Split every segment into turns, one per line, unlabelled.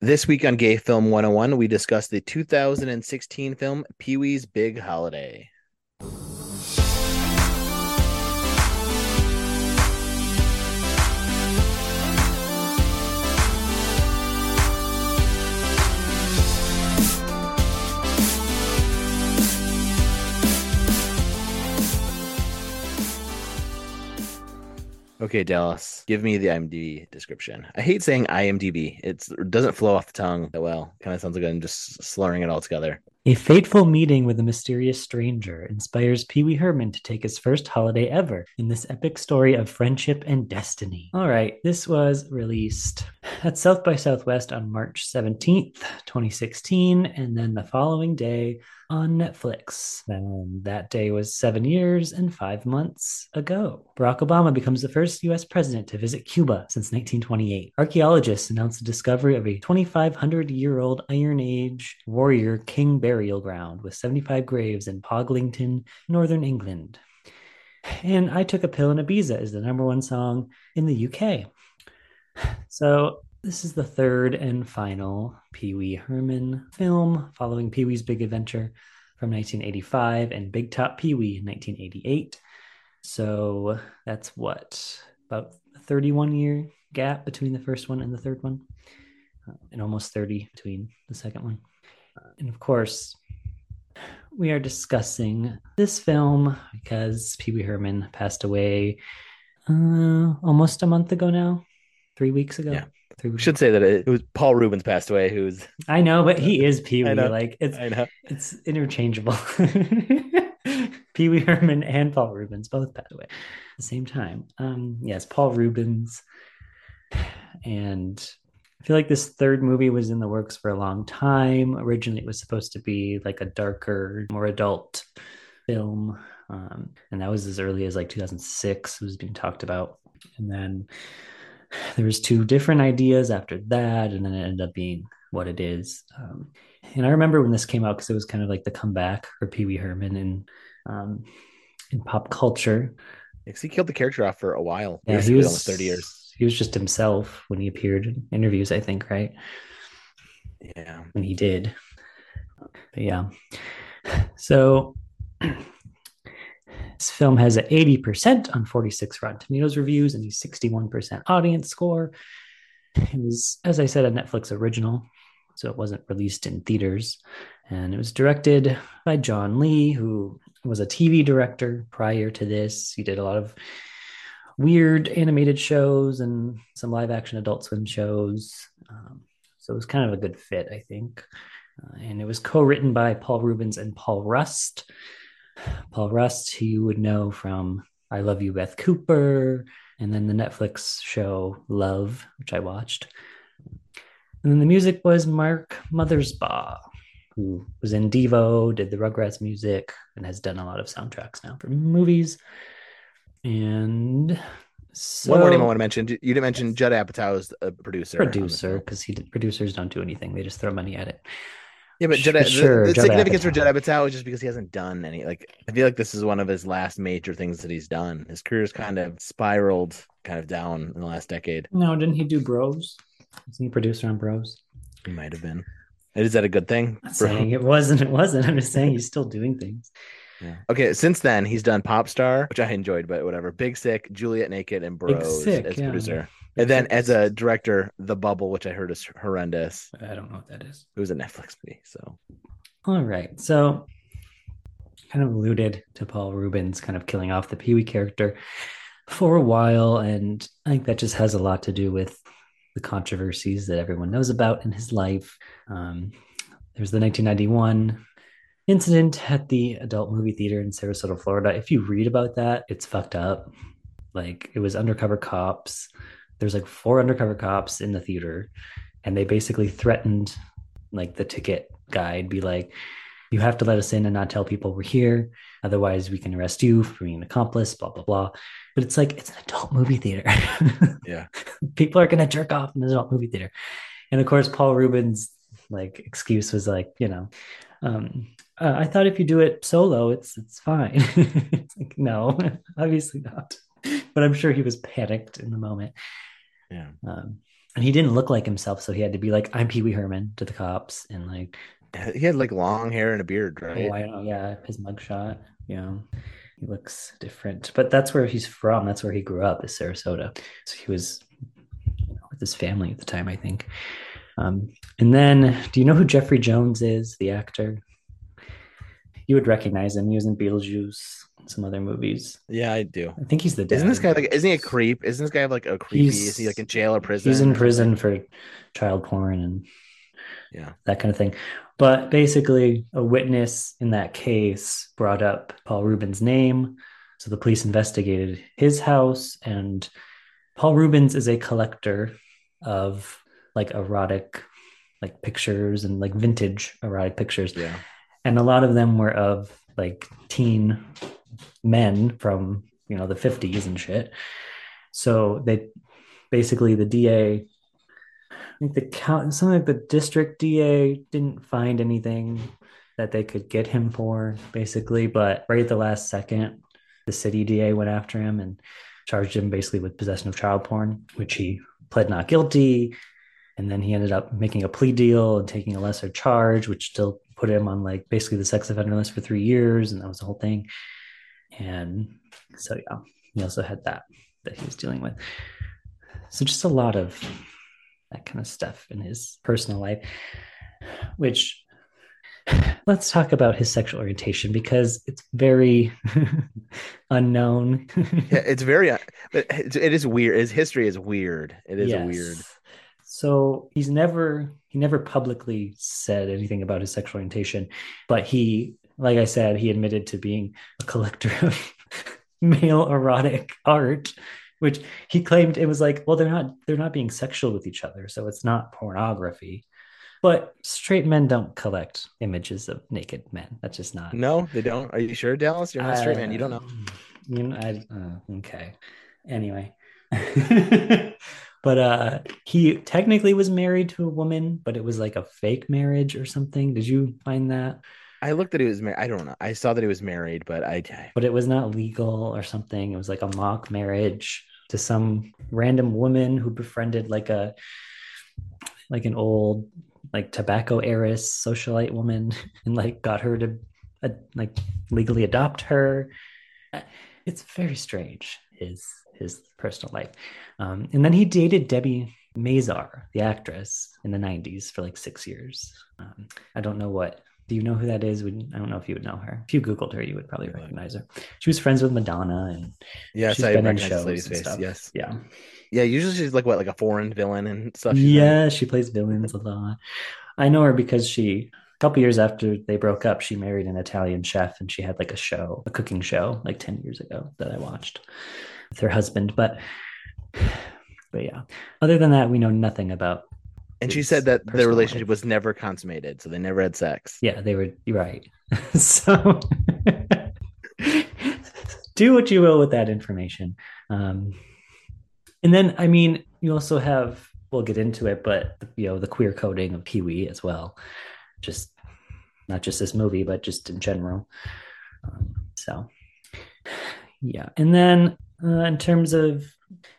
This week on Gay Film 101, we discuss the 2016 film Pee Wee's Big Holiday. Okay, Dallas, give me the IMDb description. I hate saying IMDb. It's, it doesn't flow off the tongue that well. Kind of sounds like I'm just slurring it all together.
A fateful meeting with a mysterious stranger inspires Pee Wee Herman to take his first holiday ever in this epic story of friendship and destiny. All right, this was released at South by Southwest on March 17th, 2016, and then the following day on Netflix. And that day was seven years and five months ago. Barack Obama becomes the first US president to visit Cuba since 1928. Archaeologists announced the discovery of a 2,500 year old Iron Age warrior king burial ground with 75 graves in Pocklington, Northern England. And I Took a Pill in Ibiza is the number one song in the UK. So this is the third and final Pee Wee Herman film following Pee Wee's Big Adventure from 1985 and Big Top Pee Wee in 1988. So that's what, about a 31 year gap between the first one and the third one, uh, and almost 30 between the second one. And of course, we are discussing this film because Pee Wee Herman passed away uh, almost a month ago now, three weeks ago.
Yeah. We should say that it, it was Paul Reubens passed away, who's
I know, but he is Pee Wee. Like it's
I know.
it's interchangeable. Pee Wee Herman and Paul Reubens both passed away at the same time. Um, yes, Paul Reubens. And I feel like this third movie was in the works for a long time. Originally, it was supposed to be like a darker, more adult film. Um, and that was as early as like 2006 It was being talked about. And then there was two different ideas after that, and then it ended up being what it is. Um, and I remember when this came out because it was kind of like the comeback for Pee Wee Herman in um, in pop culture.
Because he killed the character off for a while.
Yeah, he was
almost 30 years.
He was just himself when he appeared in interviews. I think right
Yeah.
when he did. But yeah, so. This film has an 80% on 46 Rotten Tomatoes reviews and a 61% audience score. It was, as I said, a Netflix original, so it wasn't released in theaters. And it was directed by John Lee, who was a TV director prior to this. He did a lot of weird animated shows and some live action adult swim shows. Um, so it was kind of a good fit, I think. Uh, and it was co written by Paul Reubens and Paul Rust. Paul Rust, who you would know from I Love You, Beth Cooper, and then the Netflix show Love, which I watched. And then the music was Mark Mothersbaugh, who was in Devo, did the Rugrats music, and has done a lot of soundtracks now for movies. And so,
One more name I want to mention. You didn't mention Judd Apatow is a producer.
producer, because he producers don't do anything; they just throw money at it.
Yeah, but
Sh-
Judd,
but
the- the,
Judd
significance for
Apatow.
Judd Apatow is just because he hasn't done any. Like, I feel like this is one of his last major things that he's done. His career's kind of spiraled, kind of down in the last decade.
No, didn't he do Bros? Isn't he producer on Bros?
He might have been. Is that a good thing?
not
for-
saying it wasn't. It wasn't. I'm just saying he's still doing things.
Yeah. Okay, since then he's done Pop Star, which I enjoyed, but whatever. Big Sick, Juliet Naked, and
Big
Bros
Sick,
as
yeah.
producer.
Big
and then
Sick
as a director, The Bubble, which I heard is horrendous.
I don't know what that is.
It was a Netflix movie, so
All right. So, kind of alluded to Paul Reubens kind of killing off the Pee Wee character for a while. And I think that just has a lot to do with the controversies that everyone knows about in his life. Um, there's the 1991 incident at the adult movie theater in Sarasota, Florida. If you read about that, it's fucked up. Like, it was undercover cops. There's like four undercover cops in the theater, and they basically threatened like the ticket guide be like you have to let us in and not tell people we're here otherwise we can arrest you for being an accomplice blah blah blah but it's like it's an adult movie theater
Yeah.
people are going to jerk off in an adult movie theater and of course paul reubens like excuse was like you know um uh, i thought if you do it solo it's it's fine it's like no obviously not but i'm sure he was panicked in the moment
yeah.
um, and he didn't look like himself, so he had to be like, "I'm Pee Wee Herman" to the cops, and like,
He had like long hair and a beard, right?
oh, I don't yeah, his mugshot, yeah, he looks different, but that's where he's from. That's where he grew up, is Sarasota. So he was you know, with his family at the time, I think. Um, and then, do you know who Jeffrey Jones is, the actor? You would recognize him. He was in Beetlejuice, some other movies.
Yeah, I do.
I think he's the dad.
Isn't this guy like? Isn't he a creep? Isn't this guy like a creepy?
He's-
Is he like in jail or prison?
He's in prison for child porn and
Yeah.
that kind of thing. But basically, a witness in that case brought up Paul Reubens' name. So the police investigated his house, and Paul Reubens is a collector of like erotic like pictures and like vintage erotic pictures.
Yeah.
And a lot of them were of like teen men from, you know, the 50s and shit. So they basically the DA I think the count something like the district DA didn't find anything that they could get him for, basically. But right at the last second, the city DA went after him and charged him basically with possession of child porn, which he pled not guilty. And then he ended up making a plea deal and taking a lesser charge, which still put him on like basically the sex offender list for three years. And that was the whole thing. And so, yeah, he also had that that he was dealing with. So, just a lot of that kind of stuff in his personal life, which let's talk about his sexual orientation because it's very unknown.
Yeah, it's very, but it's, weird. His history is weird. It is a weird.
So he's never he never publicly said anything about his sexual orientation, but he, like I said, he admitted to being a collector of male erotic art, which he claimed it was like, well, they're not they're not being sexual with each other, so it's not pornography. But straight men don't collect images of naked men. That's just not.
No, they don't. Are you sure, Dallas? You're not a straight man. You don't know.
You know, I, uh, okay. Anyway, but uh, he technically was married to a woman, but it was like a fake marriage or something. Did you find that?
I looked at he was married. I don't know. I saw that he was married, but I, I
But it was not legal or something. It was like a mock marriage to some random woman who befriended like a like an old like tobacco heiress socialite woman and like got her to uh, like legally adopt her it's very strange his his personal life um, and then he dated debi mazar the actress in the 90s for like six years um, i don't know what do you know who that is Would- i don't know if you would know her if you googled her you would probably recognize her she was friends with madonna and
yes,
she's
I
been in shows and
face.
stuff.
Yes,
yeah
yeah. Usually she's like what, like a foreign villain and stuff.
yeah, she plays villains a lot. I know her because she a couple years after they broke up, she married an Italian chef and she had like a show, a cooking show, like 10 years ago that I watched with her husband. But but yeah. Other than that, we know nothing about
And she said that their relationship
life.
was never consummated, so they never had sex.
yeah, they were right. so do what you will with that information. Um, and then, I mean, you also have, we'll get into it, but you know, the queer coding of Pee Wee as well. Just not just this movie, but just in general. Um, so, yeah. And then, uh, in terms of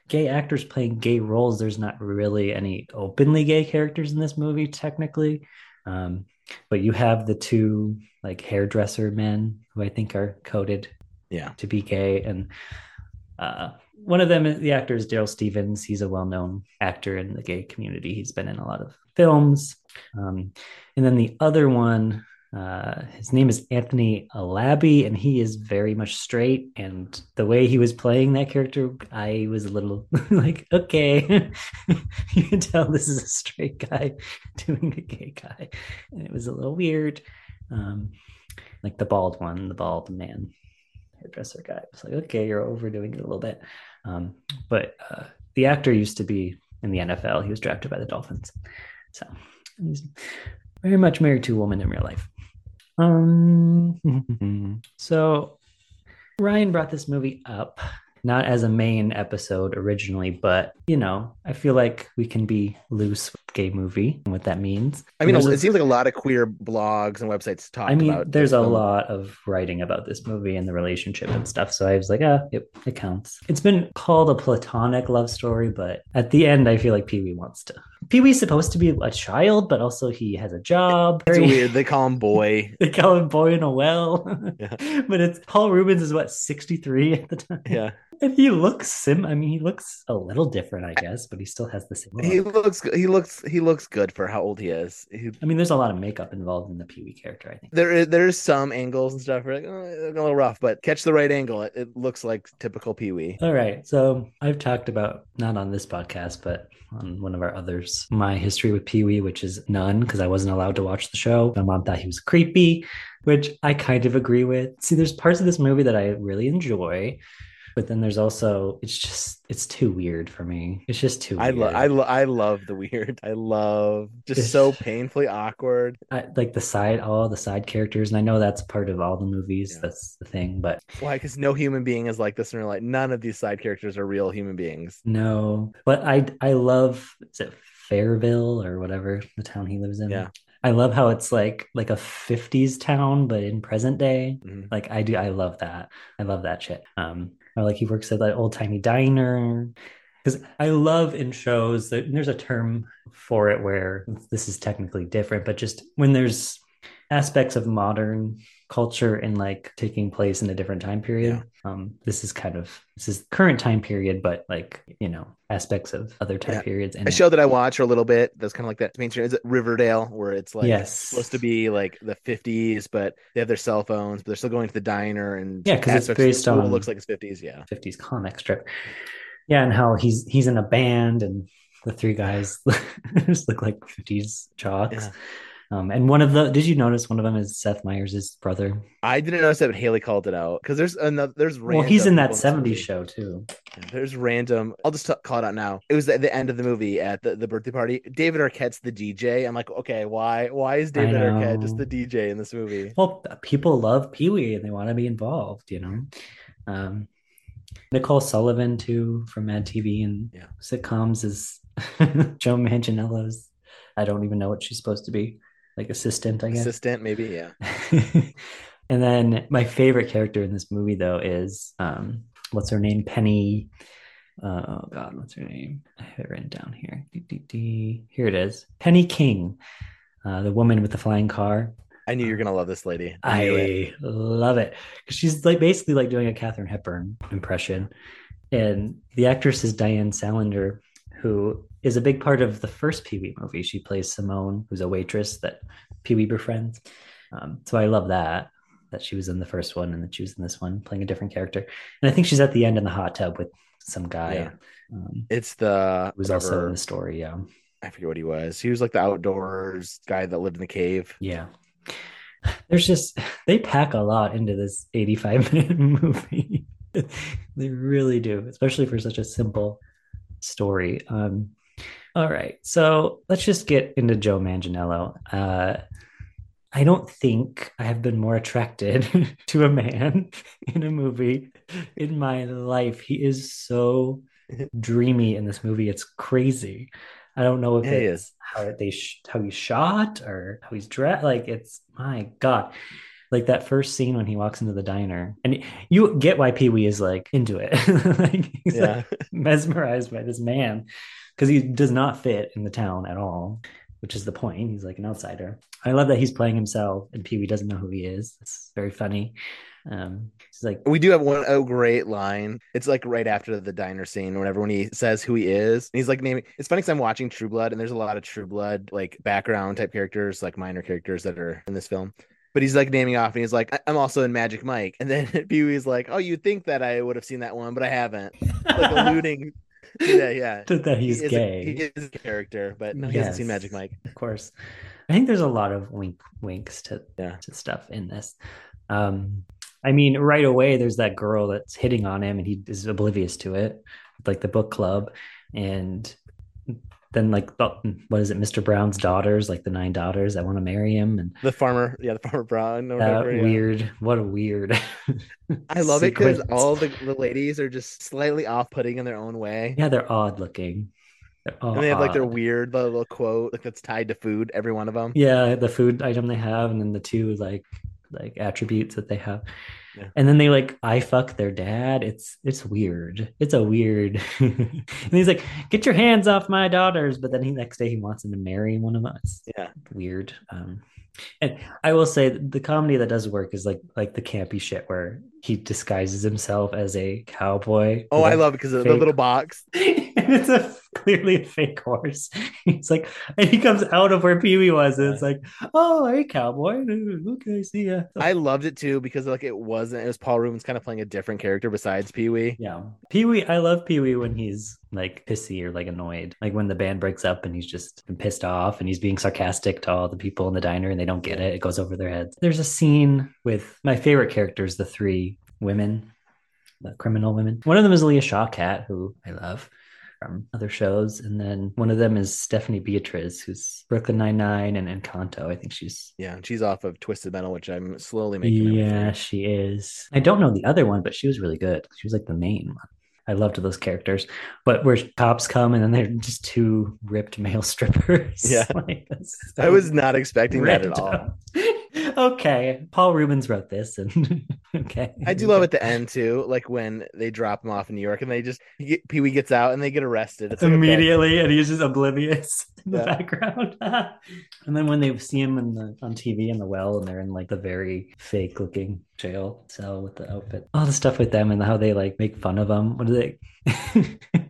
gay actors playing gay roles, there's not really any openly gay characters in this movie, technically. Um, but you have the two like hairdresser men who I think are coded
Yeah,
to be gay, and uh, one of them, the actor is Daryl Stephens. He's a well-known actor in the gay community. He's been in a lot of films, um, and then the other one, uh, his name is Anthony Alabi, and he is very much straight. And the way he was playing that character, I was a little like, okay, you can tell this is a straight guy doing a gay guy, and it was a little weird. Um, like the bald one, the bald man hairdresser guy. It's like, okay, you're overdoing it a little bit. Um, but uh, the actor used to be in the NFL. He was drafted by the Dolphins. So he's very much married to a woman in real life. Um, so Ryan brought this movie up not as a main episode originally, but you know, I feel like we can be loose with gay movie and what that means.
I mean, it
a-
seems like a lot of queer blogs and websites talk
I mean,
about.
there's a
film.
lot of writing about this movie and the relationship and stuff. So I was like, ah, yep, it counts. It's been called a platonic love story, but at the end, I feel like Pee Wee wants to. Pee Wee's supposed to be a child, but also he has a job.
It's
Very-
weird. They call him boy.
They call him boy in a well.
Yeah.
but it's Paul Reubens is what, 63 at the time?
Yeah,
And he looks sim I mean, he looks a little different, I guess, but he still has the same.
he
look.
looks. He looks. He looks good for how old he is. He,
I mean, there's a lot of makeup involved in the Pee Wee character, I think.
there is there's some angles and stuff. Where like, oh, a little rough, but catch the right angle. It, it looks like typical Pee Wee.
All right. So I've talked about, not on this podcast, but on one of our others, my history with Pee Wee, which is none because I wasn't allowed to watch the show. My mom thought he was creepy, which I kind of agree with. See, there's parts of this movie that I really enjoy. But then there's also it's just it's too weird for me. It's just too.
I
weird.
love. I, lo- I love the weird. I love just so painfully awkward.
I, like the side all the side characters and i know that's part of all the movies
Yeah.
that's the thing but
Why? Because no human being is like this in real life. None of these side characters are real human beings.
no but i i love is it fairville or whatever the town he lives in
Yeah.
i love how it's like like a 50s town but in present day
Mhm.
like i do i love that i love that shit um or like he works at that old timey diner because I love in shows that there's a term for it where this is technically different, but just when there's aspects of modern culture and like taking place in a different time period. Um, this is kind of this is current time period, but like you know aspects of other time
Yeah.
periods. And
A show that I watch a little bit that's kind of like that mainstream is it Riverdale, where it's like
Yes.
supposed to be like the 50s, but they have their cell phones, but they're still going to the diner and
yeah, because it's based on-
looks like it's 50s. Yeah,
50s comic strip. Yeah, and how he's he's in a band and the three guys just look like 50s jocks.
Yeah.
Um, and one of the did you notice one of them is Seth Meyers' brother?
I didn't notice that, but Haley called it out because there's another. There's random.
Well, he's in that 70s
movie.
show too.
There's random. I'll just t- call it out now. It was at the end of the movie at the, the birthday party. David Arquette's the DJ. I'm like, okay, why? Why is David Arquette just the DJ in this movie?
Well, people love Pee Wee and they want to be involved, you know. Um, Nicole Sullivan too from Mad TV and
Yeah.
sitcoms is Joe Manganiello's. I don't even know what she's supposed to be, like assistant, I guess.
Assistant, maybe. Yeah.
and then my favorite character in this movie though is um, what's her name? Penny. Uh, oh God, what's her name? I have it written down here. Dee. Here it is. Penny King, uh, the woman with the flying car.
I knew you were gonna love this lady. I knew it.
Love it because she's like basically like doing a Katharine Hepburn impression, and the actress is Diane Salinger, who is a big part of the first Pee Wee movie. She plays Simone, who's a waitress that Pee Wee befriends. Um, so I love that that she was in the first one and that she was in this one playing a different character. And I think she's at the end in the hot tub with some guy
Yeah.
um,
It's the
who's also in the story. Yeah,
I forget what he was. He was like the outdoors guy that lived in the cave.
yeah. There's just they pack a lot into this 85 minute movie. they really do, especially for such a simple story. Um, all right, so let's just get into Joe Manganiello. Uh, I don't think I have been more attracted to a man in a movie in my life. He is so dreamy in this movie. It's crazy. I don't know if
Yeah,
it's
is.
how they sh- how he's shot or how he's dressed. Like it's my god. Like that first scene when he walks into the diner, and you get why Pee Wee is like into it. like he's like, mesmerized by this man because he does not fit in the town at all, which is the point. He's like an outsider. I love that he's playing himself and Pee Wee doesn't know who he is. It's very funny. Um, he's like,
We do have one a great line. It's like right after the diner scene, whenever when he says who he is, and he's like naming. It's funny because I'm watching True Blood, and there's a lot of True Blood like background type characters, like minor characters that are in this film. But he's like naming off, and he's like, "I- "I'm also in Magic Mike." And then Pee Wee's like, "Oh, you'd think that I would have seen that one, but I haven't." Like alluding, yeah, yeah.
that he's
He is a-
gay.
he is a character, but no, he hasn't seen Magic Mike.
of course. I think there's a lot of wink winks to
Yeah.
to stuff in this. Um, I mean, right away there's that girl that's hitting on him and he is oblivious to it, like the book club, and then like mm, what is it, Mr. Brown's daughters, like the nine daughters that want to marry him, and
the farmer, yeah, the farmer Brown. Or whatever, yeah.
weird, what a weird.
I love it because all the, the ladies are just slightly off-putting in their own way.
yeah, they're odd looking. They're
And they have like their weird little quote like that's tied to food, every one of them.
yeah, the food item they have, and then the two like like attributes that they have.
Yeah.
And then they like I fuck their dad. It's it's weird. It's a weird. and he's like, "Get your hands off my daughters!" But then he next day he wants him to marry one of us.
Yeah.
weird. Um, and I will say the comedy that does work is like like the campy shit where he disguises himself as a cowboy.
Oh, i love it because of the little box.
and it's a clearly a fake horse. He's like, and he comes out of where Pee Wee was, and it's like, oh, hey, cowboy. Okay, see ya.
I loved it too because like it wasn't. It was Paul Reubens kind of playing a different character besides Pee Wee.
yeah, Pee Wee. I love Pee Wee when he's like pissy or like annoyed, like when the band breaks up and he's just pissed off and he's being sarcastic to all the people in the diner and they don't get it. It goes over their heads. There's a scene with my favorite characters, the three women, the criminal women. One of them is Alia Shawkat, who I love from other shows, and then one of them is Stephanie Beatriz, who's Brooklyn Nine Nine and Encanto. I think she's
Yeah, she's off of Twisted Metal, which I'm slowly making.
yeah, she is. I don't know the other one, but she was really good. She was like the main one. I loved those characters. But where cops come and then they're just two ripped male strippers.
Yeah.
like,
I was not expecting that at all.
okay. Paul Reubens wrote this and okay.
I do love at the end too, like when they drop him off in New York and they just Pee Wee gets out and they get arrested. It's like,
immediately and he's just oblivious in the
Yeah.
background and then when they see him in the on tv in the well and they're in like the very fake looking jail cell with the outfit all the stuff with them and how they like make fun of him what do they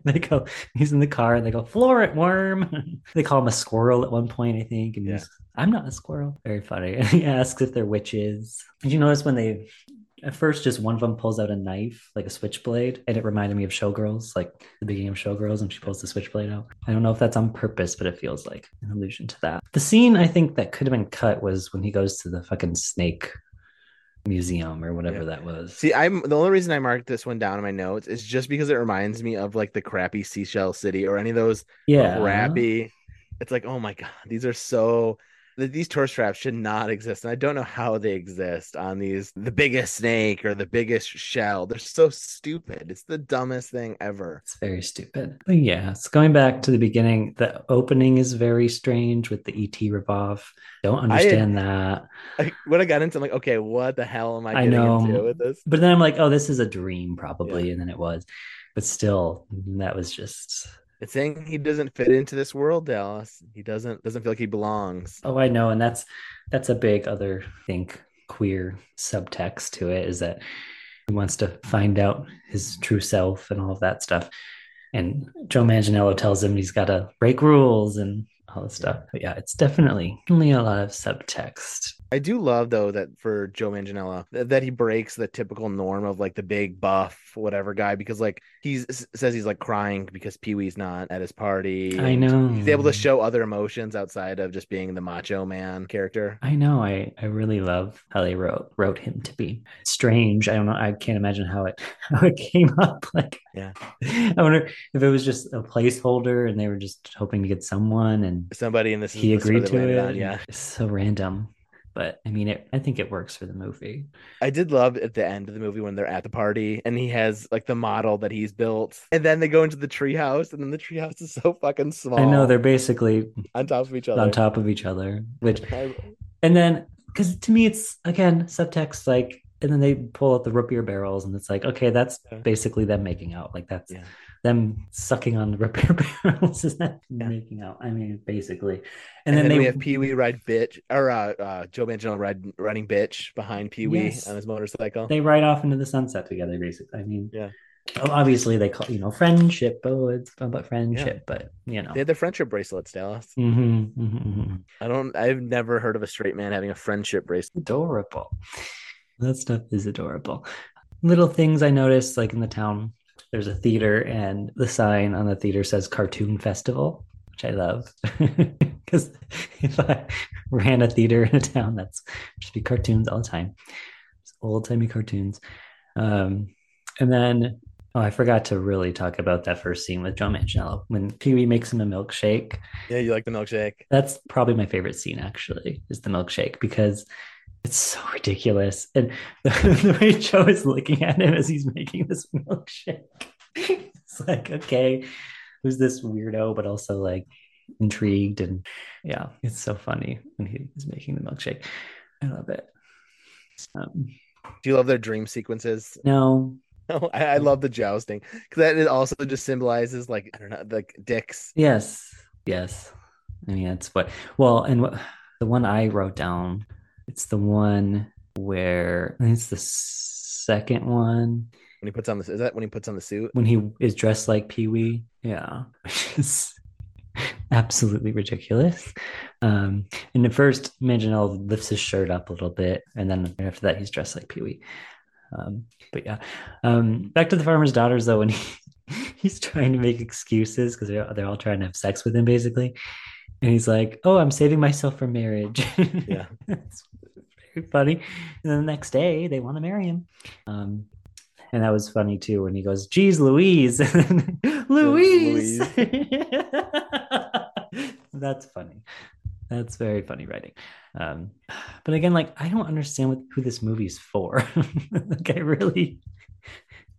they go he's in the car and they go floor it worm they call him a squirrel at one point i think and
Yeah.
he's i'm not a squirrel very funny he asks if they're witches did you notice when they at first just one of them pulls out a knife like a switchblade and it reminded me of showgirls like the beginning of showgirls and she pulls the switchblade out i don't know if that's on purpose but it feels like an allusion to that the scene i think that could have been cut was when he goes to the fucking snake museum or whatever
Yeah.
that was
See, I'm the only reason I marked this one down in my notes is just because it reminds me of like the crappy Seashell City or any of those
yeah
crappy. It's like, oh my god, these are so. Th- These tourist traps should not exist, and I don't know how they exist on these. The biggest snake or the biggest shell. They're so stupid. It's the dumbest thing ever.
It's very stupid. But yeah, it's going back to the beginning. The opening is very strange with the ET ripoff. Don't understand that.
Like, when I got into, I'm like, okay, what the hell am I
I
getting
know.
into with this?
But then I'm like, oh, this is a dream, probably. And then it was. But still, that was just
It's saying he doesn't fit into this world, Dallas. He doesn't doesn't feel like he belongs.
Oh, I know, and that's that's a big other I think queer subtext to it is that he wants to find out his true self and all of that stuff. And Joe Manganiello tells him he's got to break rules and all this stuff. But yeah, it's definitely only a lot of subtext.
I do love though that for Joe Manganiello that, he breaks the typical norm of like the big buff whatever guy because like he says he's like crying because Pee Wee's not at his party.
I know.
he's able to show other emotions outside of just being the macho man character.
I know. I I really love how they wrote wrote him to be strange. I don't know. I can't imagine how it how it came up. Like,
Yeah.
I wonder if it was just a placeholder and they were just hoping to get someone and
Somebody in this
he agreed to it.
on, yeah,
It's so random. But I mean, it, I think it works for the movie.
I did love at the end of the movie when they're at the party and he has like the model that he's built, and then they go into the treehouse, and then the treehouse is so fucking small.
I know they're basically
on top of each other.
on top of each other, which, and then because to me, it's again subtext like, and then they pull out the root beer barrels, and it's like, okay, that's
Yeah.
basically them making out. Like that's
Yeah.
them sucking on the root beer barrels. Is that
Yeah.
making out? I mean, basically.
And,
And,
then,
then, they
we have Pee Wee ride bitch or uh, uh, Joe Manganiello ride riding bitch behind Pee Wee
Yes.
on his motorcycle.
they ride off into the sunset together. Basically, I mean,
Yeah.
Obviously, they call you know friendship. Oh, it's about friendship, but you know.
They had their friendship bracelets, Dallas.
Mhm, mhm, mhm.
I don't. I've never heard of a straight man having a friendship bracelet.
adorable. That stuff is adorable. Little things I noticed, like in the town, there's a theater, and the sign on the theater says Cartoon Festival, which I love. Because if I ran a theater in a town, that's just be cartoons all the time, old timey cartoons. Um, and then Oh, I forgot to really talk about that first scene with Joe Manganiello when Pee Wee makes him a milkshake.
Yeah, you like the milkshake.
That's probably my favorite scene, actually, is the milkshake because it's so ridiculous. And the, the way Joe is looking at him as he's making this milkshake, it's like, okay, who's this weirdo, but also like intrigued. And yeah, it's so funny when he is making the milkshake. I love it. Um,
Do you love their dream sequences?
no,
I, I love the jousting because that it also just symbolizes like I don't know, like dicks.
Yes. Yes. I mean, that's what, well, and what the one I wrote down, it's the one where I think it's the second one
When he puts on this, is that when he puts on the suit?
when he is dressed like Pee Wee. Yeah. Which is absolutely ridiculous. Um, and at first, Manganiello lifts his shirt up a little bit, and then after that, he's dressed like Pee Wee. Um, but yeah, um, back to the farmer's daughters though, when he, he's trying to make excuses because they're, they're all trying to have sex with him basically, and he's like, "Oh, I'm saving myself for marriage."
Yeah.
it's very funny. And then the next day, they want to marry him. Um, and that was funny too when he goes, "Geez, Louise, Louise." That's funny. That's very funny writing. Um, but again, like I don't understand what, who this movie's for. like I really,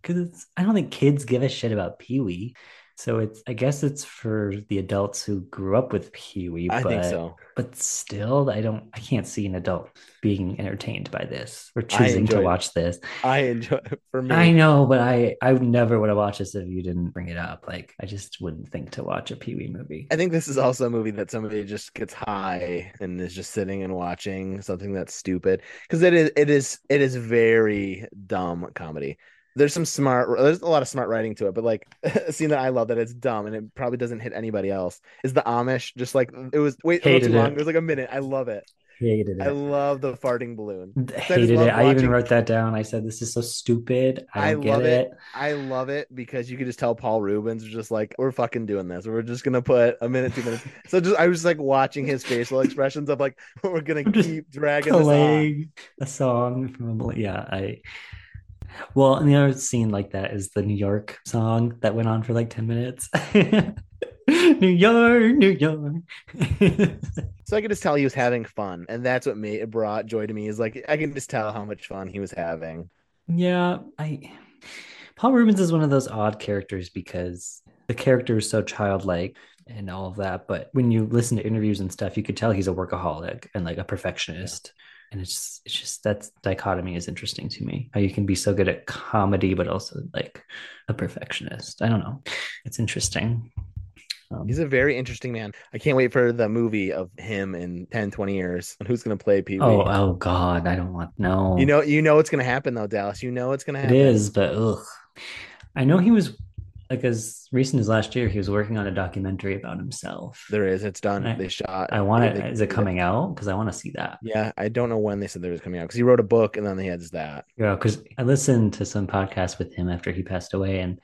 because I don't think kids give a shit about Pee Wee. So it's I guess it's for the adults who grew up with Pee Wee.
I
but,
think so.
But still, I don't. I can't see an adult being entertained by this or choosing to
it.
watch this.
I enjoy for me.
I know, but I I would never would have watched this if you didn't bring it up. Like I just wouldn't think to watch a Pee Wee movie.
I think this is also a movie that somebody just gets high and is just sitting and watching something that's stupid because it is it is it is very dumb comedy. There's some smart there's a lot of smart writing to it, but like a scene that I love that it's dumb and it probably doesn't hit anybody else is the Amish. Just like it was wait little
Hated
too long.
it.
It was like a minute. I love it.
Hated it.
I love the farting balloon.
Hated
love
it. I even wrote that down. I said, "This is so stupid. I
I
get
love
it."
it. I love it because you could just tell Paul Reubens was just like, we're fucking doing this. We're just gonna put a minute, two minutes. So just I was just like watching his facial expressions of like, we're gonna keep dragging this on.
A song from a yeah. I well, and the other scene like that is the New York song that went on for like ten minutes. New York, New York.
So I could just tell he was having fun, and that's what made it brought joy to me. Is like I can just tell how much fun he was having.
Yeah, I Paul Reubens is one of those odd characters because the character is so childlike and all of that. But when you listen to interviews and stuff, you could tell he's a workaholic and like a perfectionist. And it's just, it's just that dichotomy is interesting to me. How you can be so good at comedy, but also like a perfectionist. I don't know. It's interesting. Um,
He's a very interesting man. I can't wait for the movie of him in 10, 20 years and who's gonna play Pee
oh, oh God, I don't want no.
You know, you know what's gonna happen though, Dallas. You know what's gonna happen.
is, but ugh. I know he was like as recent as last year, he was working on a documentary about himself.
There is. It's done.
I-
they shot.
I want it. Is it.
Is it
coming out? Because I want to see that.
Yeah, I don't know when they said they was coming out because he wrote a book and then he had that.
Yeah, because I listened to some podcast with him after he passed away, and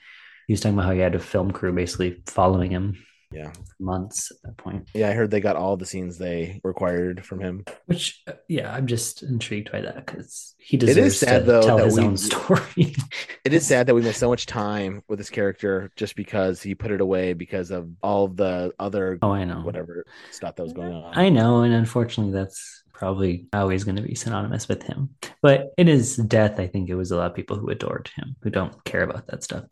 he was talking about how he had a film crew basically following him
Yeah.
months at that point.
Yeah, I heard they got all the scenes they required from him.
Which, uh, yeah, I'm just intrigued by that because he
is
deserves
sad,
to
though,
tell his
we-
own story.
It is sad that we missed so much time with this character just because he put it away because of all the other
oh, I know.
whatever stuff that was going on.
I know, and unfortunately, that's probably always going to be synonymous with him. But in his death, I think it was a lot of people who adored him, who don't care about that stuff.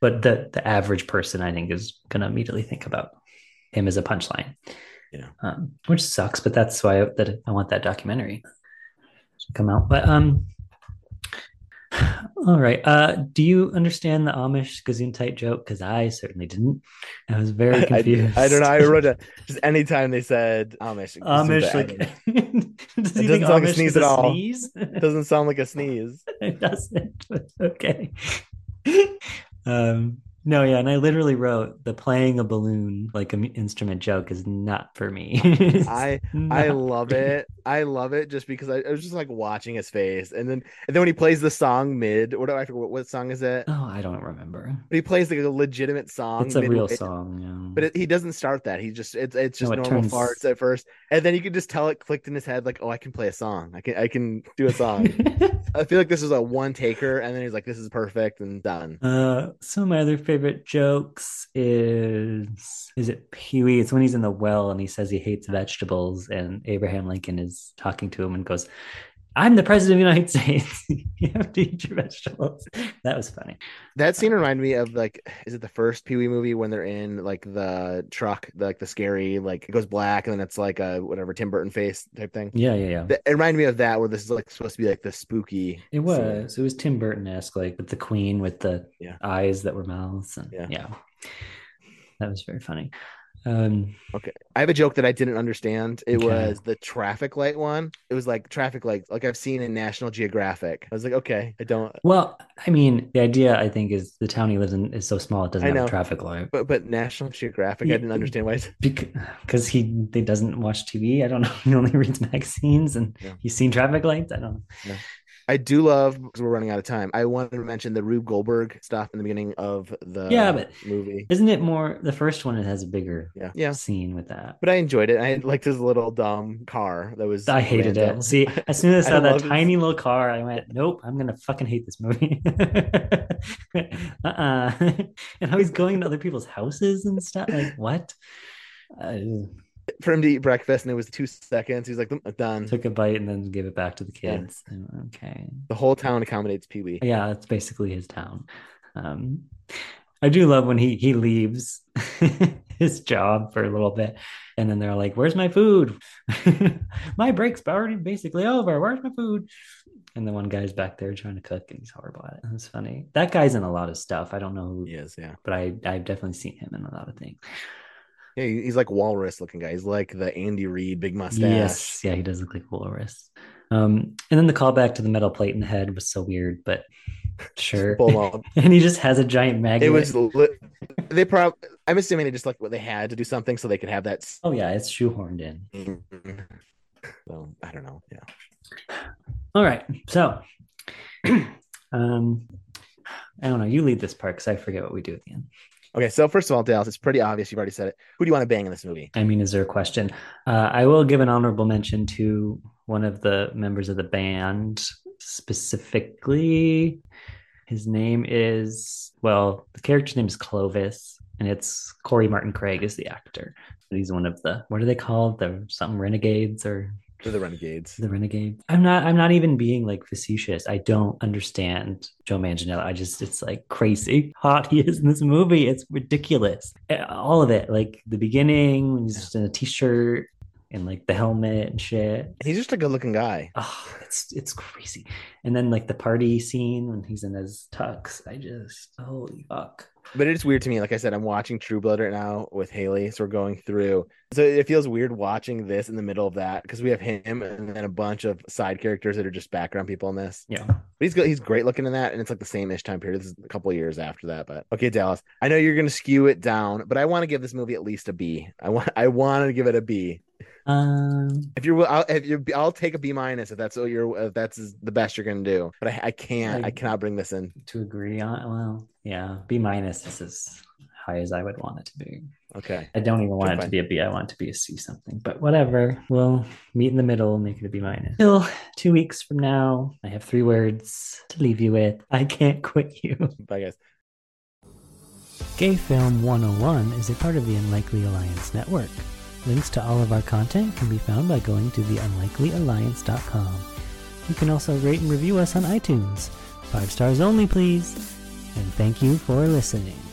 But the the average person, I think, is going to immediately think about him as a punchline.
Yeah.
um, which sucks. But that's why I, that I want that documentary to come out. But um, all right. Uh, do you understand the Amish Gesundheit joke? Because I certainly didn't. I was very
I,
confused.
I don't know. I wrote it just anytime they said Amish.
Amish,
I
like, does
It doesn't sound like a
Amish
sneeze at all.
sneeze?
it doesn't sound like a sneeze.
it doesn't. okay. Um, no, yeah, and I literally wrote the playing a balloon like an instrument joke is not for me.
I I love it I love it just because I, I was just like watching his face, and then and then when he plays the song mid, what do I what, what song is it?
Oh, I don't remember.
But he plays like a legitimate song.
It's a real
midway-
song. Yeah.
But it, he doesn't start that. He just it's it's just
No, it
normal
turns-
farts at first, and then you can just tell it clicked in his head like, oh, I can play a song. I can I can do a song. I feel like this is a one taker, and then he's like, this is perfect and done.
Uh, some of my other favorite jokes is is it Pee Wee? It's when he's in the well and he says he hates vegetables, and Abraham Lincoln is talking to him and goes, "I'm the president of the United States. you have to eat your vegetables." That was funny.
That scene reminded me of like, is it the first Pee Wee movie when they're in like the truck, the, like the scary, like it goes black, and then it's like a whatever Tim Burton face type thing.
Yeah, yeah, yeah.
It reminded me of that, where this is like supposed to be like the spooky.
It
scene.
was. It was Tim Burton esque, like with the queen with the
Yeah.
eyes that were mouths, and
Yeah.
yeah, that was very funny. Um,
Okay. I have a joke that I didn't understand. It
Okay.
was the traffic light one. It was like traffic lights, like I've seen in National Geographic. I was like, okay, I don't,
well, I mean, the idea I think is the town he lives in is so small it doesn't
I
have
know.
a traffic light.
but but National Geographic, I didn't understand why. It's,
because he he doesn't watch TV. I don't know. He only reads magazines and
Yeah.
he's seen traffic lights. I don't know.
I do love because we're running out of time. I wanted to mention the Rube Goldberg stuff in the beginning of the
Yeah, but-
movie.
Isn't it more the first one? It has a bigger
Yeah, yeah.
scene with that.
But I enjoyed it. I liked his little dumb car that was.
I hated
random.
it. See, as soon as I
I
saw that
love it.
tiny little car, I went, "Nope, I'm gonna fucking hate this movie." uh-uh. and how he's going to other people's houses and stuff. Like what? I
For him to eat breakfast, and it was two seconds. He's like, "Mm, done.
took a bite and then gave it back to the kids. And, okay.
The whole town accommodates Pee Wee.
yeah that's basically his town um i do love when he he leaves his job for a little bit and then they're like where's my food my break's already basically over where's my food and the one guy's back there trying to cook and he's horrible at it that's funny that guy's in a lot of stuff i don't know who
He is, yeah.
but i i've definitely seen him in a lot of things
Yeah, he's like walrus looking guy. He's like the Andy Reid big mustache.
yes yeah he does look like walrus um and then the callback to the metal plate in the head was so weird but sure and he just has a giant magnet
It was li- they probably. I'm assuming they just like what they had to do something so they could have that.
Oh yeah, it's shoehorned in.
So I don't know. Yeah.
All right, so um, I don't know. You lead this part because I forget what we do at the end.
Okay. So first of all, Dallas, it's pretty obvious. You've already said it. Who do you want to bang in this movie?
I mean, is there a question? Uh, I will give an honorable mention to one of the members of the band, specifically. His name is well, the character's name is Clovis, and it's Corey Martin Craig is the actor. He's one of the what are they called? The something renegades or
For the Renegades.
the renegade i'm not i'm not even being like facetious. I don't understand joe manganiello. I just it's like crazy hot he is in this movie. It's ridiculous. Eh, all of it. Like the beginning when he's just in a t-shirt and like the helmet and shit.
He's just a good looking guy.
oh it's it's crazy. And then like the party scene when he's in his tux. I just holy fuck
But it's weird to me. Like I said, I'm watching True Blood right now with Haley. So we're going through. So it feels weird watching this in the middle of that because we have him and then a bunch of side characters that are just background people in this.
yeah
But he's good. He's great looking in that, and it's like the same ish time period. This is a couple of years after that. But okay, Dallas, I know you're gonna skew it down, but I want to give this movie at least a B. I want I want to give it a B.
um
If you're, will- I'll, if you, I'll take a B minus if that's what you're, if that's the best you're gonna do. But I, I can't, I,
I-
cannot bring this in.
to agree on well yeah b minus is as high as i would want it to be
Okay,
I don't even want
Okay,
it to be a B. I want it to be a C something, but whatever. We'll meet in the middle, make it a B minus. Till two weeks from now, I have three words to leave you with. I can't quit you.
bye guys.
Gay Film 101 is a part of the Unlikely Alliance Network. Links to all of our content can be found by going to theunlikelyalliance.com. You can also rate and review us on iTunes. Five stars only, please. And thank you for listening.